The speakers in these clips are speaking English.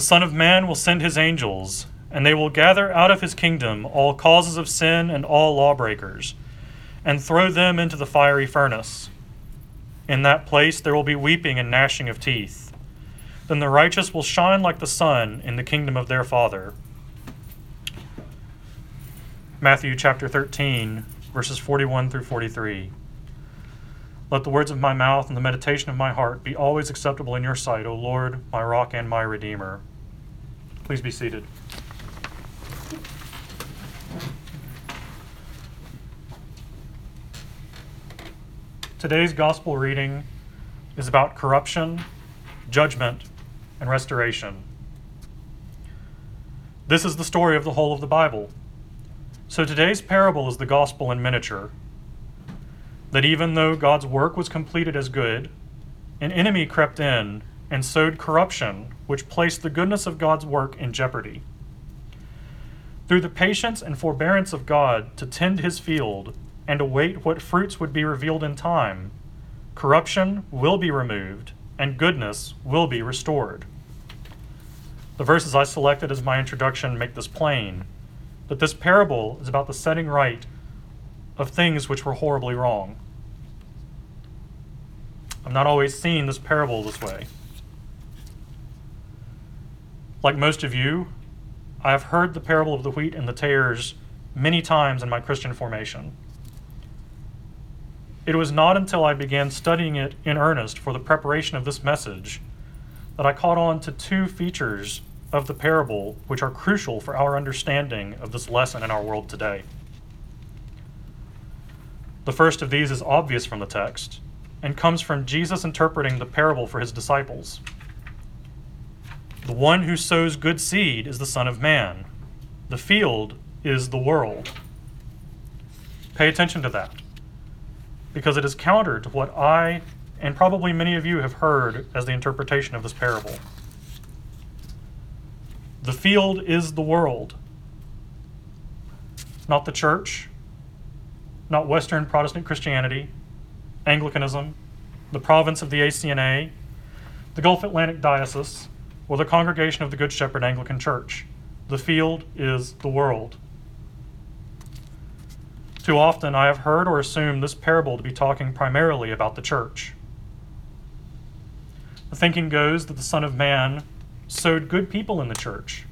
The Son of Man will send his angels, and they will gather out of his kingdom all causes of sin and all lawbreakers, and throw them into the fiery furnace. In that place there will be weeping and gnashing of teeth. Then the righteous will shine like the sun in the kingdom of their Father. Matthew chapter 13, verses 41 through 43. Let the words of my mouth and the meditation of my heart be always acceptable in your sight, O Lord, my rock and my redeemer. Please be seated. Today's gospel reading is about corruption, judgment, and restoration. This is the story of the whole of the Bible. So today's parable is the gospel in miniature that even though God's work was completed as good, an enemy crept in and sowed corruption, which placed the goodness of God's work in jeopardy. Through the patience and forbearance of God to tend his field and await what fruits would be revealed in time, corruption will be removed and goodness will be restored. The verses I selected as my introduction make this plain, but this parable is about the setting right of things which were horribly wrong. I'm not always seeing this parable this way. Like most of you, I have heard the parable of the wheat and the tares many times in my Christian formation. It was not until I began studying it in earnest for the preparation of this message that I caught on to two features of the parable which are crucial for our understanding of this lesson in our world today. The first of these is obvious from the text and comes from Jesus interpreting the parable for his disciples. The one who sows good seed is the Son of Man. The field is the world. Pay attention to that, because it is counter to what I and probably many of you have heard as the interpretation of this parable. The field is the world, not the church, not Western Protestant Christianity, Anglicanism, the province of the ACNA, the Gulf Atlantic Diocese, or the Congregation of the Good Shepherd Anglican Church. The field is the world. Too often I have heard or assumed this parable to be talking primarily about the church. The thinking goes that the Son of Man sowed good people in the church,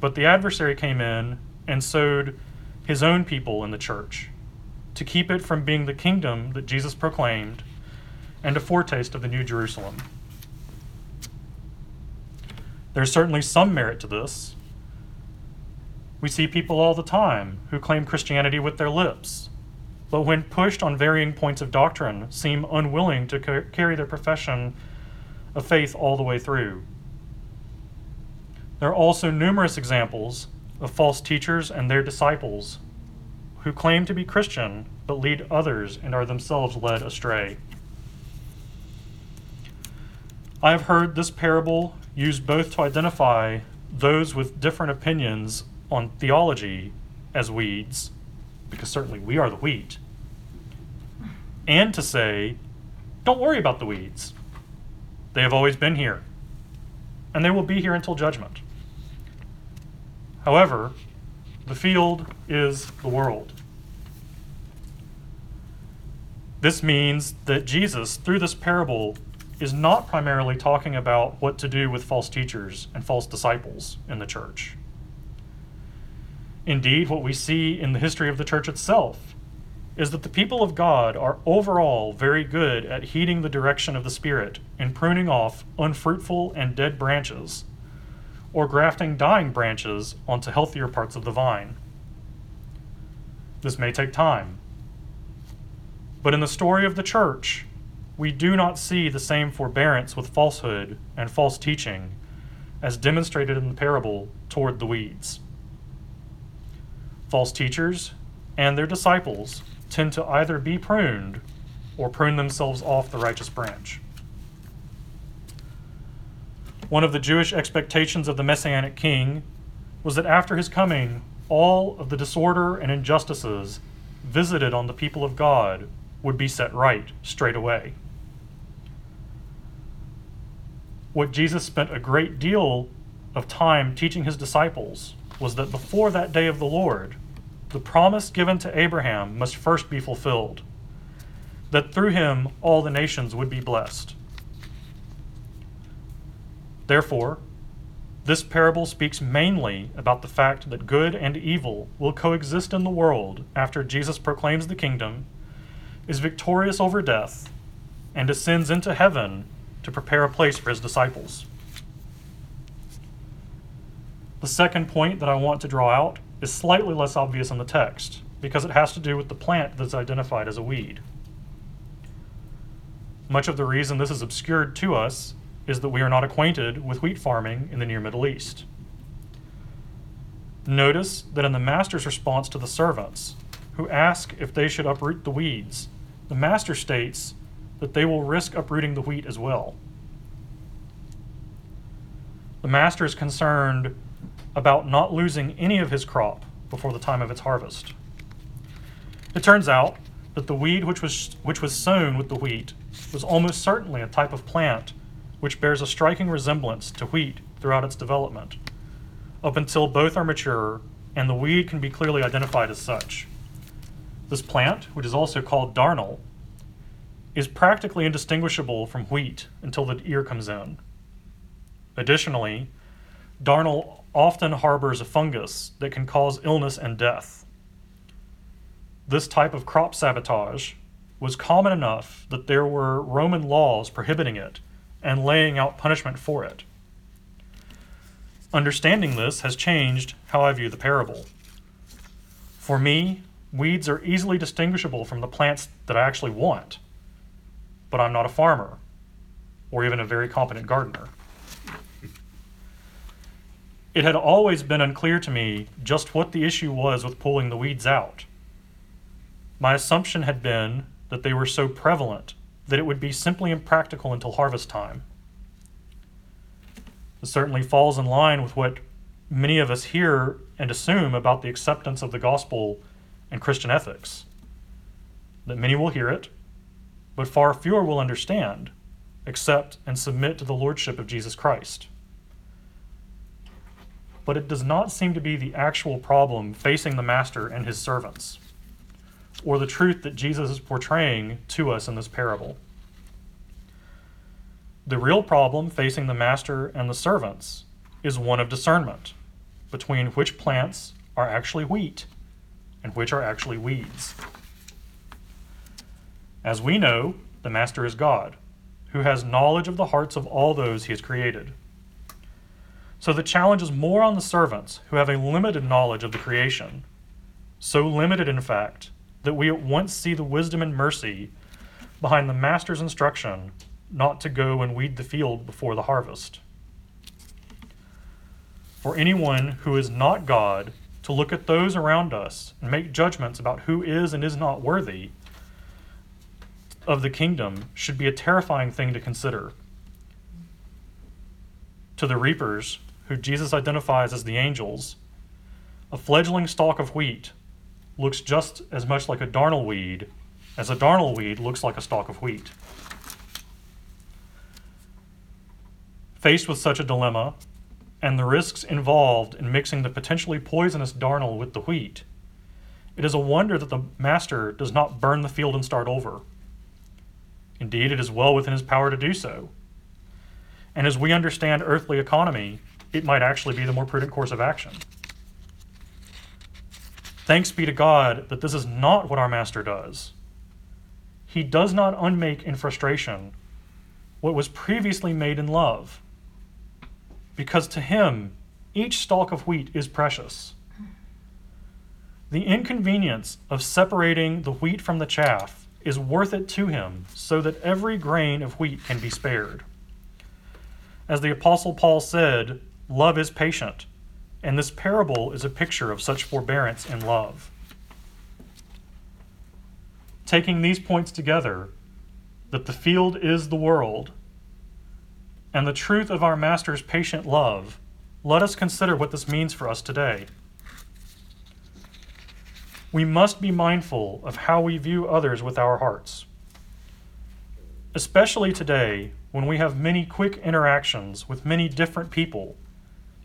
but the adversary came in and sowed his own people in the church to keep it from being the kingdom that Jesus proclaimed and a foretaste of the New Jerusalem. There's certainly some merit to this. We see people all the time who claim Christianity with their lips, but when pushed on varying points of doctrine, seem unwilling to car- carry their profession of faith all the way through. There are also numerous examples of false teachers and their disciples who claim to be Christian but lead others and are themselves led astray. I have heard this parable used both to identify those with different opinions on theology as weeds, because certainly we are the wheat, and to say, don't worry about the weeds. They have always been here, and they will be here until judgment. However, the field is the world. This means that Jesus, through this parable, is not primarily talking about what to do with false teachers and false disciples in the church. Indeed, what we see in the history of the church itself is that the people of God are overall very good at heeding the direction of the Spirit and pruning off unfruitful and dead branches or grafting dying branches onto healthier parts of the vine. This may take time. But in the story of the church, we do not see the same forbearance with falsehood and false teaching as demonstrated in the parable toward the weeds. False teachers and their disciples tend to either be pruned or prune themselves off the righteous branch. One of the Jewish expectations of the Messianic king was that after his coming, all of the disorder and injustices visited on the people of God would be set right straight away. What Jesus spent a great deal of time teaching his disciples was that before that day of the Lord, the promise given to Abraham must first be fulfilled, that through him all the nations would be blessed. Therefore, this parable speaks mainly about the fact that good and evil will coexist in the world after Jesus proclaims the kingdom, is victorious over death, and ascends into heaven to prepare a place for his disciples. The second point that I want to draw out is slightly less obvious in the text because it has to do with the plant that's identified as a weed. Much of the reason this is obscured to us is that we are not acquainted with wheat farming in the near Middle East. Notice that in the master's response to the servants, who ask if they should uproot the weeds, the master states that they will risk uprooting the wheat as well. The master is concerned about not losing any of his crop before the time of its harvest. It turns out that the weed which was, which was sown with the wheat was almost certainly a type of plant which bears a striking resemblance to wheat throughout its development, up until both are mature and the weed can be clearly identified as such. This plant, which is also called darnel, is practically indistinguishable from wheat until the ear comes in. Additionally, darnel often harbors a fungus that can cause illness and death. This type of crop sabotage was common enough that there were Roman laws prohibiting it and laying out punishment for it. Understanding this has changed how I view the parable. For me, weeds are easily distinguishable from the plants that I actually want, but I'm not a farmer or even a very competent gardener. It had always been unclear to me just what the issue was with pulling the weeds out. My assumption had been that they were so prevalent that it would be simply impractical until harvest time. This certainly falls in line with what many of us hear and assume about the acceptance of the gospel and Christian ethics. That many will hear it, but far fewer will understand, accept, and submit to the lordship of Jesus Christ. But it does not seem to be the actual problem facing the master and his servants or the truth that Jesus is portraying to us in this parable. The real problem facing the master and the servants is one of discernment between which plants are actually wheat and which are actually weeds. As we know, the master is God, who has knowledge of the hearts of all those he has created. So the challenge is more on the servants who have a limited knowledge of the creation, so limited, in fact, that we at once see the wisdom and mercy behind the master's instruction not to go and weed the field before the harvest. For anyone who is not God to look at those around us and make judgments about who is and is not worthy of the kingdom should be a terrifying thing to consider. To the reapers, who Jesus identifies as the angels, a fledgling stalk of wheat looks just as much like a darnel weed as a darnel weed looks like a stalk of wheat. Faced with such a dilemma, and the risks involved in mixing the potentially poisonous darnel with the wheat, it is a wonder that the master does not burn the field and start over. Indeed, it is well within his power to do so. And as we understand earthly economy, it might actually be the more prudent course of action. Thanks be to God that this is not what our Master does. He does not unmake in frustration what was previously made in love, because to him each stalk of wheat is precious. The inconvenience of separating the wheat from the chaff is worth it to him so that every grain of wheat can be spared. As the Apostle Paul said, love is patient and this parable is a picture of such forbearance in love. Taking these points together, that the field is the world, and the truth of our Master's patient love, let us consider what this means for us today. We must be mindful of how we view others with our hearts. Especially today, when we have many quick interactions with many different people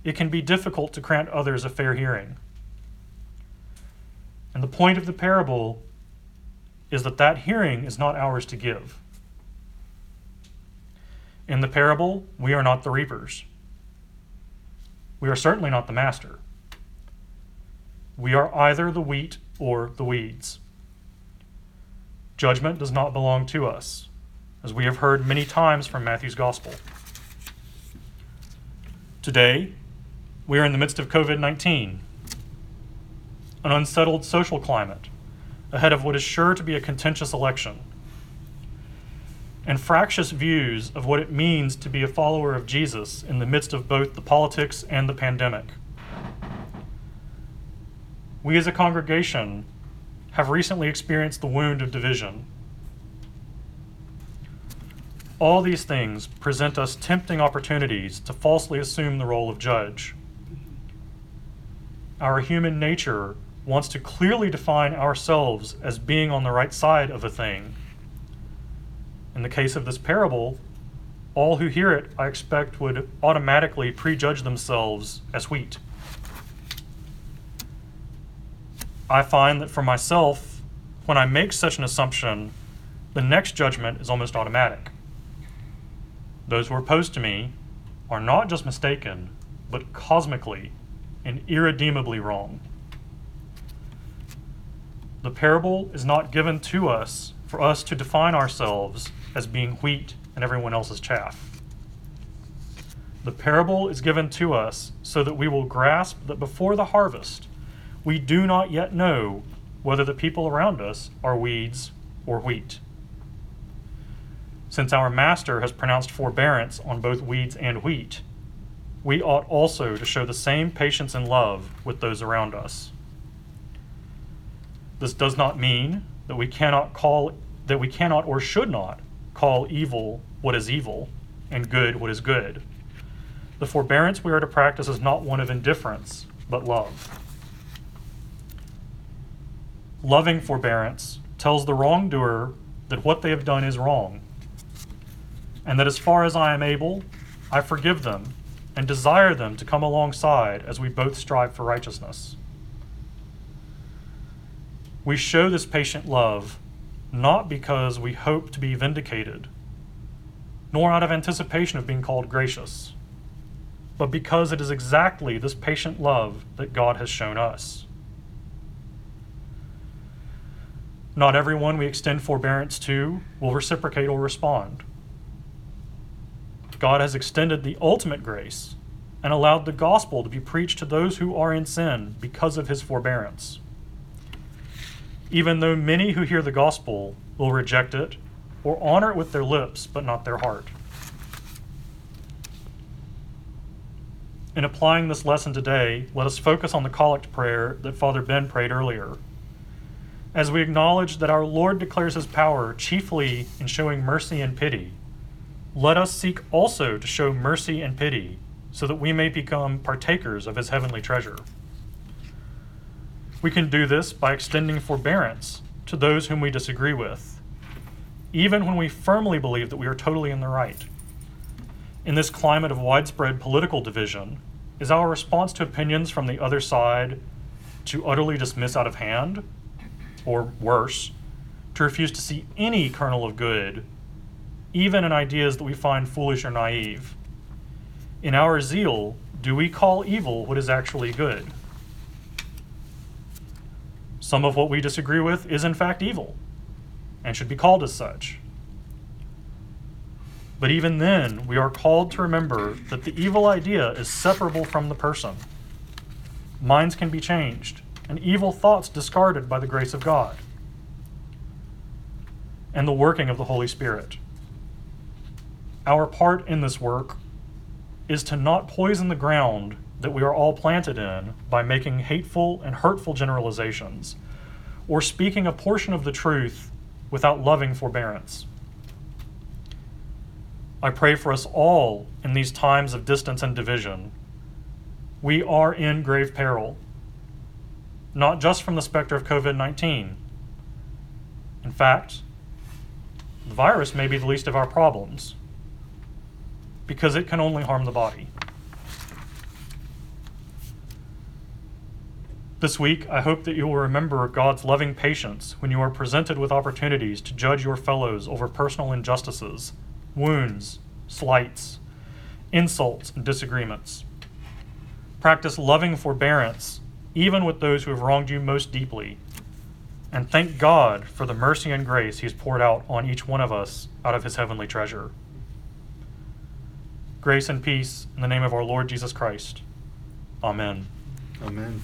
it can be difficult to grant others a fair hearing. And the point of the parable is that that hearing is not ours to give. In the parable, we are not the reapers. We are certainly not the master. We are either the wheat or the weeds. Judgment does not belong to us, as we have heard many times from Matthew's Gospel. Today, we are in the midst of COVID 19, an unsettled social climate, ahead of what is sure to be a contentious election, and fractious views of what it means to be a follower of Jesus in the midst of both the politics and the pandemic. We as a congregation have recently experienced the wound of division. All these things present us tempting opportunities to falsely assume the role of judge. Our human nature wants to clearly define ourselves as being on the right side of a thing. In the case of this parable, all who hear it, I expect, would automatically prejudge themselves as wheat. I find that for myself, when I make such an assumption, the next judgment is almost automatic. Those who are opposed to me are not just mistaken, but cosmically and irredeemably wrong. The parable is not given to us for us to define ourselves as being wheat and everyone else's chaff. The parable is given to us so that we will grasp that before the harvest, we do not yet know whether the people around us are weeds or wheat. Since our Master has pronounced forbearance on both weeds and wheat, we ought also to show the same patience and love with those around us. This does not mean that we cannot call that we cannot or should not call evil what is evil and good what is good. The forbearance we are to practice is not one of indifference, but love. Loving forbearance tells the wrongdoer that what they have done is wrong, and that as far as I am able, I forgive them and desire them to come alongside as we both strive for righteousness. We show this patient love not because we hope to be vindicated, nor out of anticipation of being called gracious, but because it is exactly this patient love that God has shown us. Not everyone we extend forbearance to will reciprocate or respond. God has extended the ultimate grace and allowed the gospel to be preached to those who are in sin because of his forbearance even though many who hear the gospel will reject it or honor it with their lips, but not their heart. In applying this lesson today, let us focus on the collect prayer that Father Ben prayed earlier. As we acknowledge that our Lord declares his power chiefly in showing mercy and pity, let us seek also to show mercy and pity so that we may become partakers of his heavenly treasure. We can do this by extending forbearance to those whom we disagree with, even when we firmly believe that we are totally in the right. In this climate of widespread political division, is our response to opinions from the other side to utterly dismiss out of hand, or worse, to refuse to see any kernel of good, even in ideas that we find foolish or naive? In our zeal, do we call evil what is actually good? Some of what we disagree with is in fact evil and should be called as such. But even then, we are called to remember that the evil idea is separable from the person. Minds can be changed, and evil thoughts discarded by the grace of God and the working of the Holy Spirit. Our part in this work is to not poison the ground that we are all planted in by making hateful and hurtful generalizations or speaking a portion of the truth without loving forbearance. I pray for us all in these times of distance and division. We are in grave peril, not just from the specter of COVID 19. In fact, the virus may be the least of our problems because it can only harm the body. This week, I hope that you will remember God's loving patience when you are presented with opportunities to judge your fellows over personal injustices, wounds, slights, insults, and disagreements. Practice loving forbearance, even with those who have wronged you most deeply. And thank God for the mercy and grace He has poured out on each one of us out of His heavenly treasure. Grace and peace in the name of our Lord Jesus Christ. Amen. Amen.